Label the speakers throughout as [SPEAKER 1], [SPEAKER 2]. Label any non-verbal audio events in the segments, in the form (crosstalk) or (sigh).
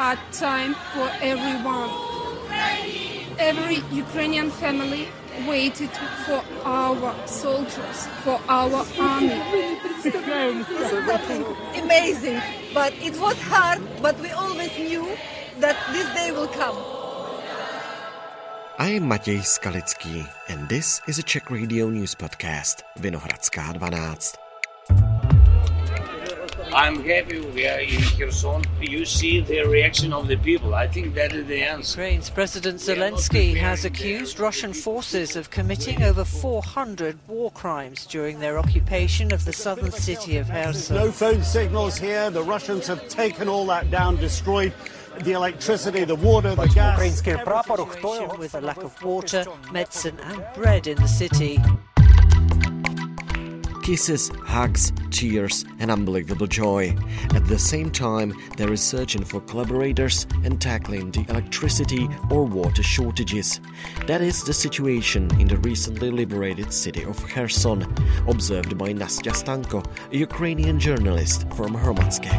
[SPEAKER 1] hard time for everyone. Every Ukrainian family waited for our soldiers, for our army.
[SPEAKER 2] Something amazing, but it was hard, but we always knew that this day will come.
[SPEAKER 3] I am Matěj Skalický and this is a Czech Radio News podcast Vinohradská 12.
[SPEAKER 4] I'm happy we are in Kherson. You see the reaction of the people. I think that is the answer.
[SPEAKER 5] Ukraine's President Zelensky has accused Russian forces of committing over 400 war crimes during their occupation of the southern city of Kherson.
[SPEAKER 6] No phone signals here. The Russians have taken all that down, destroyed the electricity, the water, the gas.
[SPEAKER 5] With a lack of water, medicine, and bread in the city.
[SPEAKER 3] Kisses, hugs, tears, and unbelievable joy. At the same time, there is searching for collaborators and tackling the electricity or water shortages. That is the situation in the recently liberated city of Kherson, observed by Nastya Stanko, a Ukrainian journalist from Hromadske.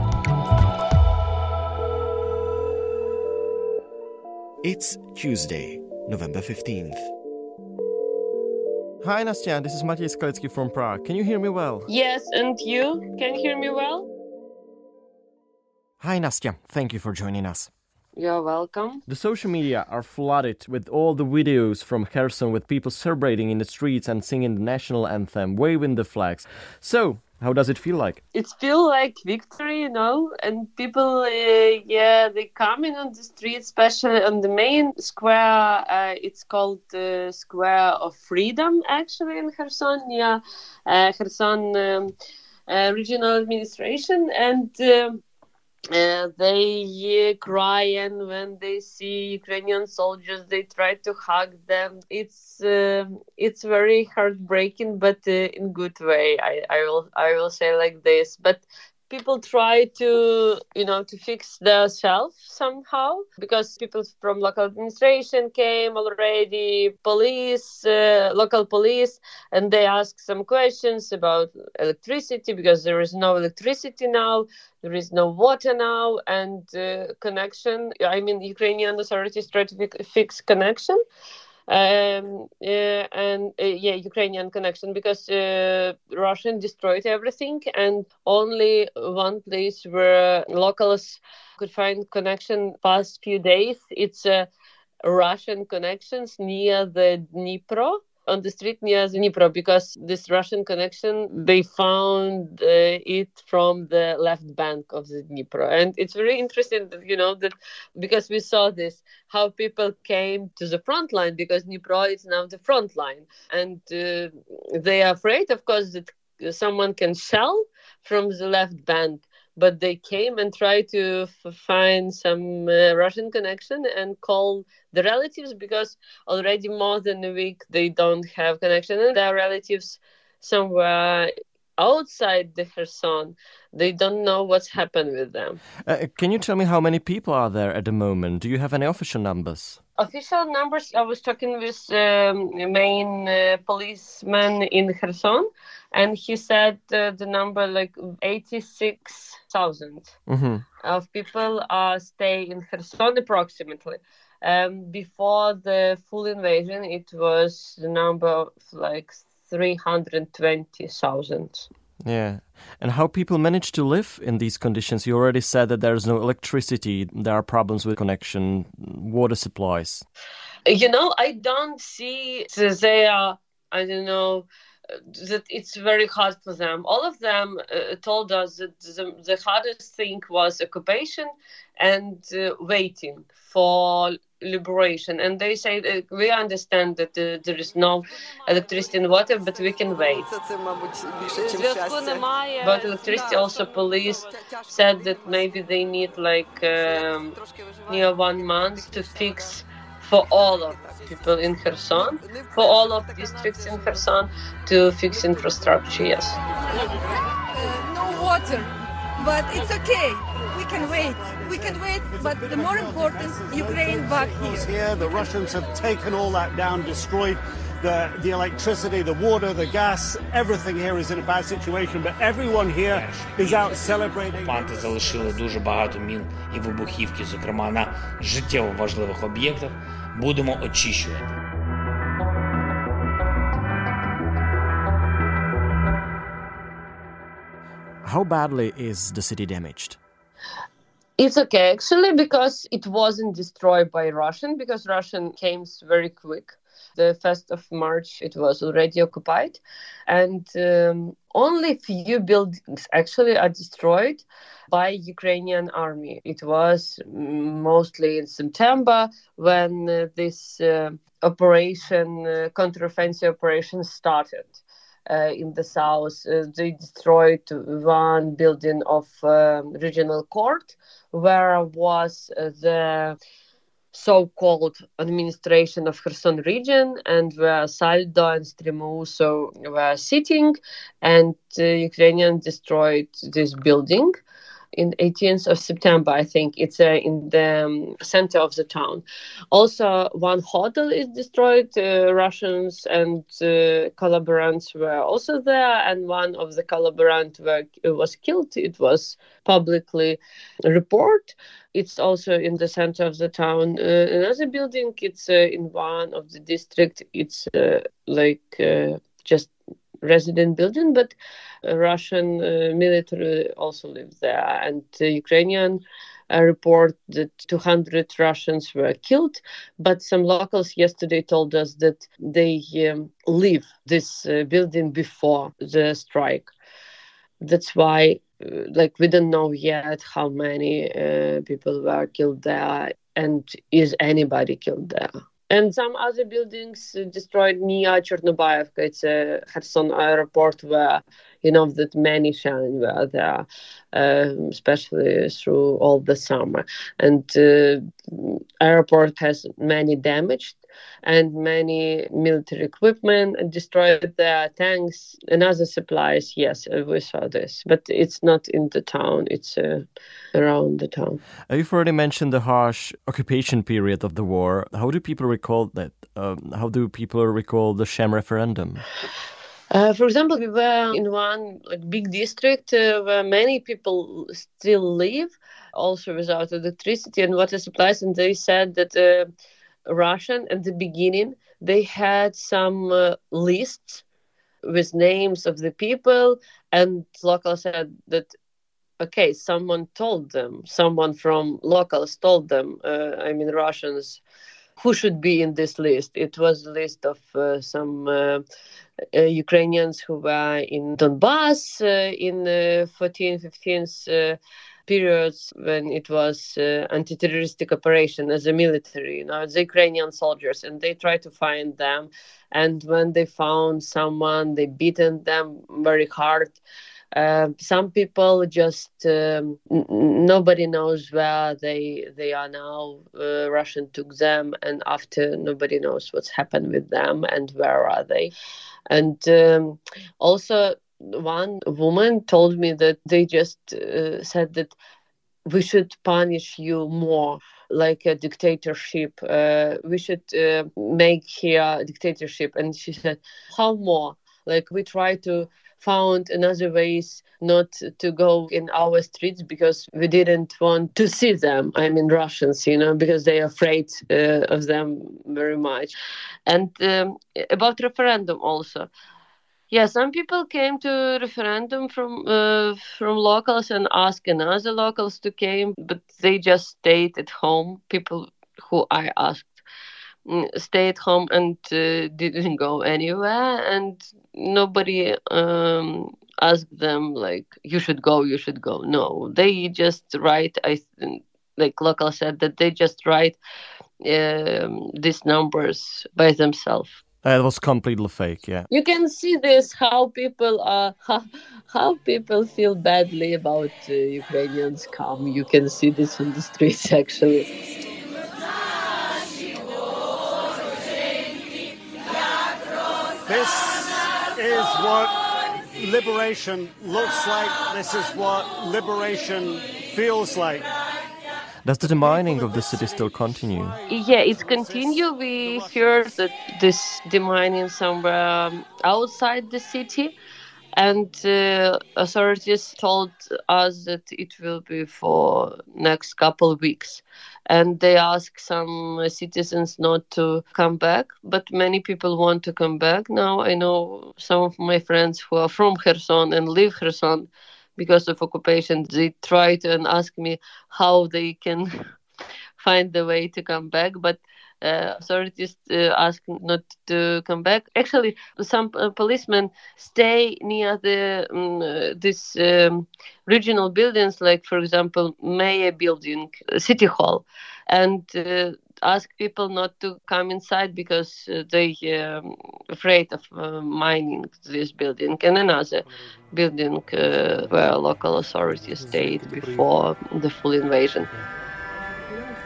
[SPEAKER 3] It's Tuesday, November 15th.
[SPEAKER 7] Hi, Nastya. This is Matěj Skalický from Prague. Can you hear me well?
[SPEAKER 8] Yes, and you can hear me well?
[SPEAKER 7] Hi, Nastya. Thank you for joining us.
[SPEAKER 8] You're welcome.
[SPEAKER 7] The social media are flooded with all the videos from Kherson with people celebrating in the streets and singing the national anthem, waving the flags. So, how does it feel like?
[SPEAKER 8] It feels like victory, you know, and people, uh, yeah, they coming on the street, especially on the main square. Uh, it's called the uh, Square of Freedom, actually, in Kherson, yeah, uh, Kherson um, uh, Regional Administration, and. Um, uh, they uh, cry and when they see Ukrainian soldiers, they try to hug them. It's uh, it's very heartbreaking, but uh, in good way. I, I will I will say like this. But people try to you know to fix themselves somehow because people from local administration came already police uh, local police and they ask some questions about electricity because there is no electricity now there is no water now and uh, connection i mean ukrainian authorities try to fix connection um, uh, and uh, yeah, Ukrainian connection because uh, Russian destroyed everything, and only one place where locals could find connection past few days. It's Russian connections near the Dnipro on the street near Dnipro because this Russian connection they found uh, it from the left bank of the Dnipro, and it's very interesting that you know that because we saw this how people came to the front line because Dnipro is now the front line, and uh, they are afraid, of course, that someone can shell from the left bank but they came and tried to f- find some uh, Russian connection and call the relatives because already more than a week they don't have connection. And their relatives somewhere outside the Kherson. They don't know what's happened with them.
[SPEAKER 7] Uh, can you tell me how many people are there at the moment? Do you have any official numbers?
[SPEAKER 8] Official numbers, I was talking with um, main uh, policeman in Kherson, and he said uh, the number like 86,000
[SPEAKER 7] mm-hmm.
[SPEAKER 8] of people are stay in Kherson approximately. Um, before the full invasion, it was the number of like 320,000.
[SPEAKER 7] Yeah. And how people manage to live in these conditions? You already said that there's no electricity, there are problems with connection, water supplies.
[SPEAKER 8] You know, I don't see they are, I don't know, that it's very hard for them. All of them uh, told us that the, the, hardest thing was occupation and uh, waiting for liberation. And they say we understand that uh, there is no electricity and water, but we can wait. But electricity, also police said that maybe they need like um, near one month to fix for all of people in Kherson, for all of districts in Kherson to fix infrastructure, yes.
[SPEAKER 2] No water, but it's okay. We can wait. We can wait, but the more important, Ukraine back here.
[SPEAKER 6] Here, the Russians have taken all that down, destroyed The, the electricity, the water, the gas, everything here is in a bad situation, but everyone here is out celebrating.
[SPEAKER 9] Окупанти залишили дуже багато мін і вибухівки, зокрема на життєво важливих об'єктах. Будемо очищувати.
[SPEAKER 3] How badly is the city damaged?
[SPEAKER 8] It's okay actually because it wasn't destroyed by Russian because Russian came very quick. The first of March it was already occupied, and um, only few buildings actually are destroyed by Ukrainian army. It was mostly in September when uh, this uh, operation, uh, counteroffensive operation started. Uh, in the south. Uh, they destroyed one building of um, regional court where was uh, the so-called administration of Kherson region and where Saldo and Stremousov were sitting and uh, Ukrainian destroyed this building in 18th of September, I think. It's uh, in the um, center of the town. Also, one hotel is destroyed. Uh, Russians and uh, collaborators were also there, and one of the collaborators were, was killed. It was publicly reported. It's also in the center of the town. Uh, another building, it's uh, in one of the district. It's uh, like just resident building, but Russian uh, military also live there, and Ukrainian uh, report that 200 Russians were killed, but some locals yesterday told us that they um, leave this uh, building before the strike. That's why, uh, like, we don't know yet how many uh, people were killed there, and is anybody killed there. And some other buildings destroyed near Chernobyevka. It's a Kherson airport where you know that many shelling were there, um, especially through all the summer. And uh, airport has many damaged and many military equipment and destroyed their tanks and other supplies. Yes, we saw this, but it's not in the town. It's uh, around the town.
[SPEAKER 7] Uh, you've already mentioned the harsh occupation period of the war. How do people recall that? Um, how do people recall the sham referendum?
[SPEAKER 8] Uh, for example, we were in one like, big district uh, where many people still live, also without electricity and water supplies, and they said that uh, Russian at the beginning they had some uh, lists with names of the people, and local said that okay, someone told them, someone from locals told them. Uh, I mean Russians who should be in this list. It was a list of uh, some uh, uh, Ukrainians who were in Donbass uh, in the 14th, 15th periods when it was uh, anti-terroristic operation as a military you know the ukrainian soldiers and they tried to find them and when they found someone they beaten them very hard uh, some people just um, n- nobody knows where they they are now. Uh, Russian took them, and after nobody knows what's happened with them and where are they. And um, also, one woman told me that they just uh, said that we should punish you more like a dictatorship. Uh, we should uh, make here a dictatorship. And she said, how more? Like we try to found another ways not to go in our streets because we didn't want to see them. I mean, Russians, you know, because they are afraid uh, of them very much. And um, about referendum also. Yeah, some people came to referendum from uh, from locals and asked another locals to came, but they just stayed at home. People who I asked Mm, stay at home and uh, didn't go anywhere and nobody um, asked them like you should go you should go no they just write i like local said that they just write um, these numbers by themselves
[SPEAKER 7] that was completely fake, yeah.
[SPEAKER 8] You can see this how people are how, how people feel badly about uh, Ukrainians come. You can see this on the streets actually.
[SPEAKER 6] This is what liberation looks like. This is what liberation feels like.
[SPEAKER 7] Does the demining of the city still continue?
[SPEAKER 8] Yeah, it's continue. We hear that this demining somewhere um, outside the city, and uh, authorities told us that it will be for next couple of weeks and they ask some citizens not to come back but many people want to come back now i know some of my friends who are from kherson and live kherson because of occupation they try to and ask me how they can (laughs) find the way to come back but uh, authorities uh, ask not to come back. Actually, some uh, policemen stay near the um, this um, regional buildings, like for example, mayor building, city hall, and uh, ask people not to come inside because uh, they um, afraid of uh, mining this building and another building where local authorities stayed before the full invasion.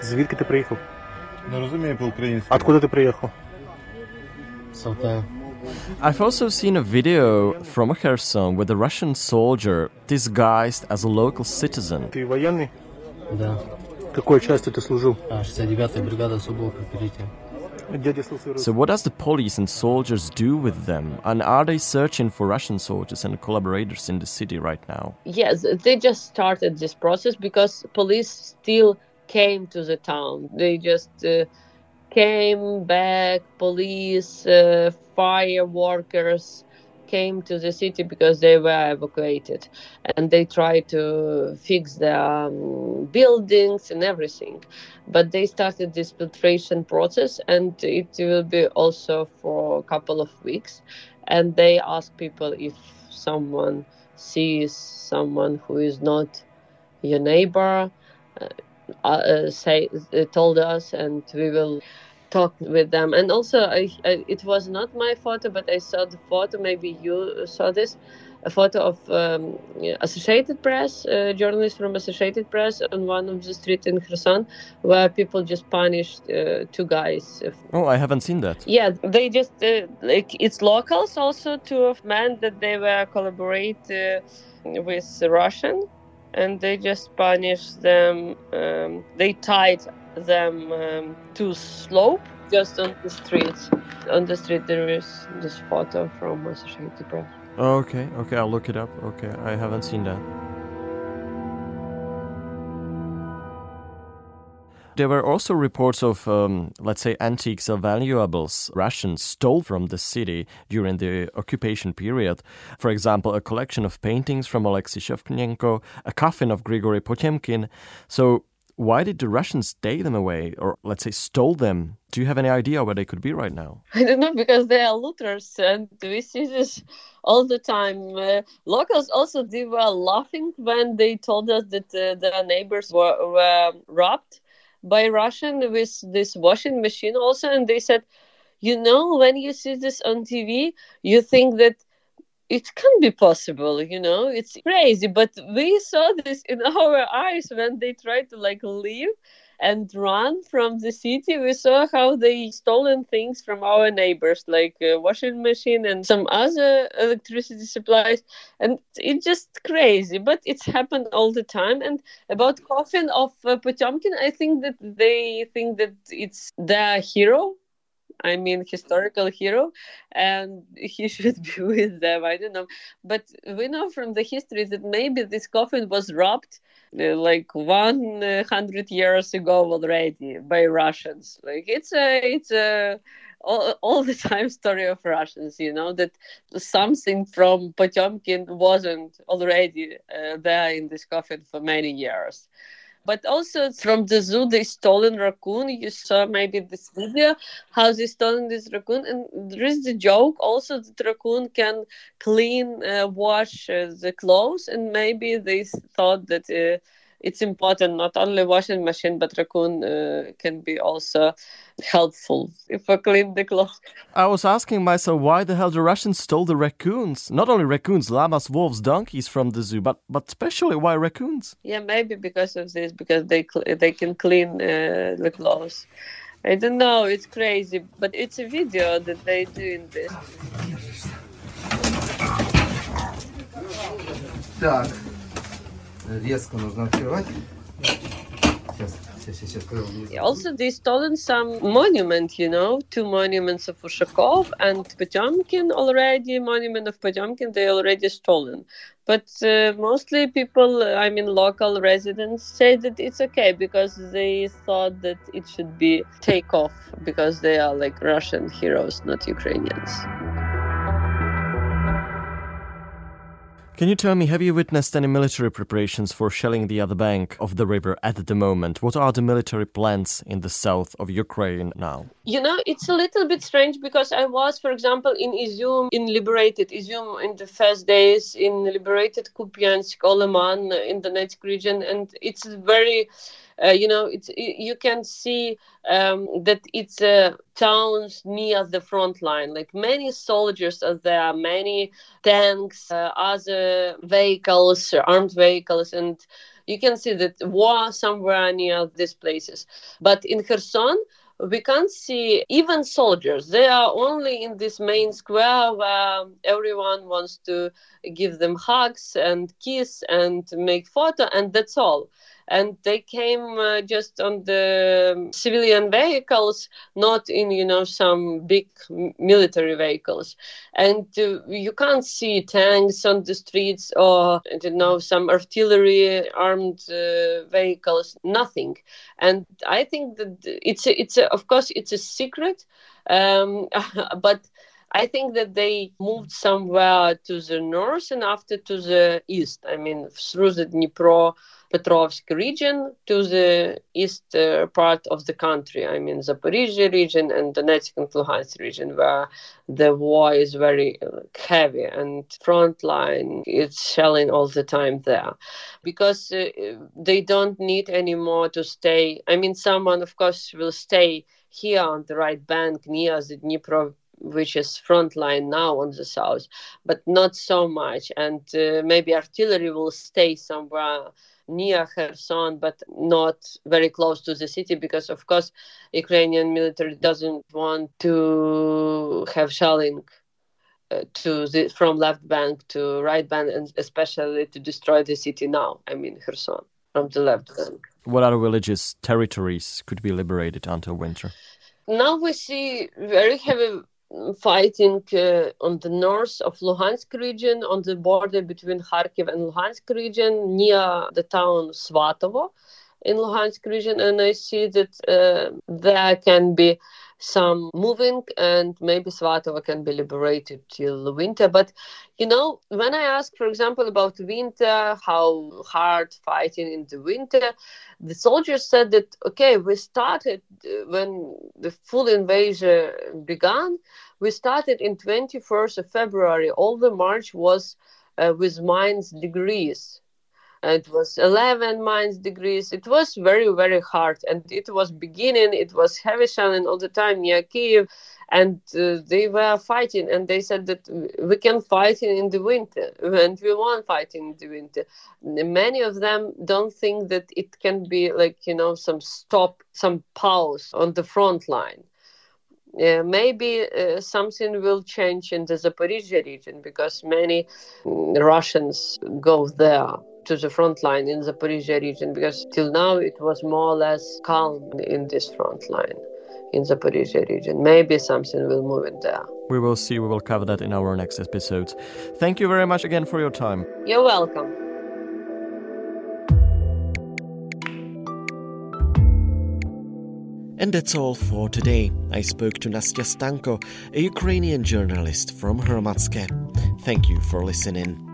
[SPEAKER 10] Звідки ти приїхав?
[SPEAKER 11] Не розумію по-українськи.
[SPEAKER 10] Откуда ти приїхав?
[SPEAKER 11] Салтаю.
[SPEAKER 7] I've also seen a video from Kherson with a Russian soldier disguised as a local citizen.
[SPEAKER 10] Ты военный?
[SPEAKER 11] Да.
[SPEAKER 10] Какой части ты служил?
[SPEAKER 11] А, 69-я бригада особого прикрытия.
[SPEAKER 7] So what does the police and soldiers do with them? And are they searching for Russian soldiers and collaborators in the city right now?
[SPEAKER 8] Yes, they just started this process because police still came to the town. They just uh, came back, police, uh, fire workers came to the city because they were evacuated. And they tried to fix the um, buildings and everything. But they started this filtration process and it will be also for a couple of weeks. And they ask people if someone sees someone who is not your neighbor uh, uh, say uh, told us, and we will talk with them. And also, I, I, it was not my photo, but I saw the photo. Maybe you saw this. A photo of um, Associated Press, uh, journalists from Associated Press, on one of the streets in Kherson, where people just punished uh, two guys.
[SPEAKER 7] Oh, I haven't seen that.
[SPEAKER 8] Yeah, they just uh, like it's locals also, two of men that they were collaborate uh, with Russian and they just punished them. Um, they tied them um, to slope just on the street. On the street, there is this photo from Associated Press.
[SPEAKER 7] Okay, okay, I'll look it up. Okay, I haven't seen that. There were also reports of, um, let's say, antiques or valuables Russians stole from the city during the occupation period. For example, a collection of paintings from Alexei Shovkunenko, a coffin of Grigory Potemkin. So, why did the Russians take them away, or let's say, stole them? Do you have any idea where they could be right now? (laughs)
[SPEAKER 8] I don't know because they are looters, and we see this all the time. Uh, locals also they were laughing when they told us that uh, their neighbors were, were robbed by Russian with this washing machine also, and they said, you know, when you see this on TV, you think that it can be possible, you know, it's crazy. But we saw this in (laughs) our eyes when they tried to like leave and run from the city. We saw how they stolen things from our neighbors, like a washing machine and some other electricity supplies, and it's just crazy. But it's happened all the time. And about coffin of uh, Potemkin, I think that they think that it's their hero I mean, historical hero, and he (laughs) should be with them. I don't know, but we know from the history that maybe this coffin was robbed uh, like 100 years ago already by Russians. Like it's a it's a all, all the time story of Russians, you know, that something from Potemkin wasn't already uh, there in this coffin for many years but also from the zoo they stolen raccoon. You saw maybe this video how they stolen this raccoon. And there is the joke also that raccoon can clean uh, wash uh, the clothes. And maybe they thought that uh, it's important not only washing machine but raccoon uh, can be also helpful if I clean the clothes.
[SPEAKER 7] I was asking myself why the hell the Russians stole the raccoons. Not only raccoons, llamas, wolves, donkeys from the zoo, but but especially why raccoons?
[SPEAKER 8] Yeah, maybe because of this, because they they can clean uh, the clothes. I don't know, it's crazy, but it's a video that they doing this.
[SPEAKER 12] Так, резко нужно открывать.
[SPEAKER 8] Also, they stolen some monument, you know, two monuments of Ushakov and Potemkin already, monument of Potemkin, they already stolen. But uh, mostly people, I mean, local residents say that it's okay because they thought that it should be take off because they are like Russian heroes, not Ukrainians.
[SPEAKER 7] Can you tell me, have you witnessed any military preparations for shelling the other bank of the river at the moment? What are the military plans in the south of Ukraine now?
[SPEAKER 8] You know, it's a little bit strange because I was, for example, in Izium, in liberated Izium in the first days, in liberated Kupiansk, Oleman in the Donetsk region, and it's very uh, you know, it's you can see um, that it's uh, towns near the front line. Like many soldiers are there, many tanks, uh, other vehicles, armed vehicles, and you can see that war somewhere near these places. But in Kherson, we can't see even soldiers. They are only in this main square where everyone wants to give them hugs and kiss and make photo, and that's all and they came uh, just on the civilian vehicles, not in you know some big military vehicles, and uh, you can't see tanks on the streets or you know some artillery armed uh, vehicles, nothing. And I think that it's a, it's a, of course it's a secret, um, (laughs) but. I think that they moved somewhere to the north and after to the east. I mean, through the Dnipro Petrovsk region to the east uh, part of the country. I mean, Zaporizhia region and Donetsk and Luhansk region, where the war is very uh, heavy and front line is shelling all the time there because uh, they don't need anymore to stay. I mean, someone, of course, will stay here on the right bank near the Dnipro which is front line now on the south, but not so much. And uh, maybe artillery will stay somewhere near Kherson, but not very close to the city, because of course, Ukrainian military doesn't want to have shelling uh, to the from left bank to right bank, and especially to destroy the city now. I mean Kherson from the left bank.
[SPEAKER 7] What other villages, territories could be liberated until winter?
[SPEAKER 8] Now we see very heavy fighting uh, on the north of Luhansk region, on the border between Kharkiv and Luhansk region, near the town Svatovo in Luhansk region, and I see that uh, there can be some moving and maybe Svatovo can be liberated till winter. But you know, when I ask, for example, about winter, how hard fighting in the winter, the soldiers said that okay, we started uh, when the full invasion began. We started in 21st of February. All the march was uh, with minus degrees it was 11 minus degrees. It was very very hard and it was beginning it was heavy shelling all the time near kiev and uh, they were fighting and they said that we can fight in the winter and we want fighting in the winter. Many of them don't think that it can be like you know some stop some pause on the front line. Uh, maybe uh, something will change in the Zaporizhia region because many mm, Russians go there to the front line in the Zaporizhia region because till now it was more or less calm in this front line in the Zaporizhia region. Maybe something will move in there.
[SPEAKER 7] We will see. We will cover that in our next episodes. Thank you very much again for your time.
[SPEAKER 8] You're welcome.
[SPEAKER 3] And that's all for today. I spoke to Nastya Stanko, a Ukrainian journalist from Hromadske. Thank you for listening.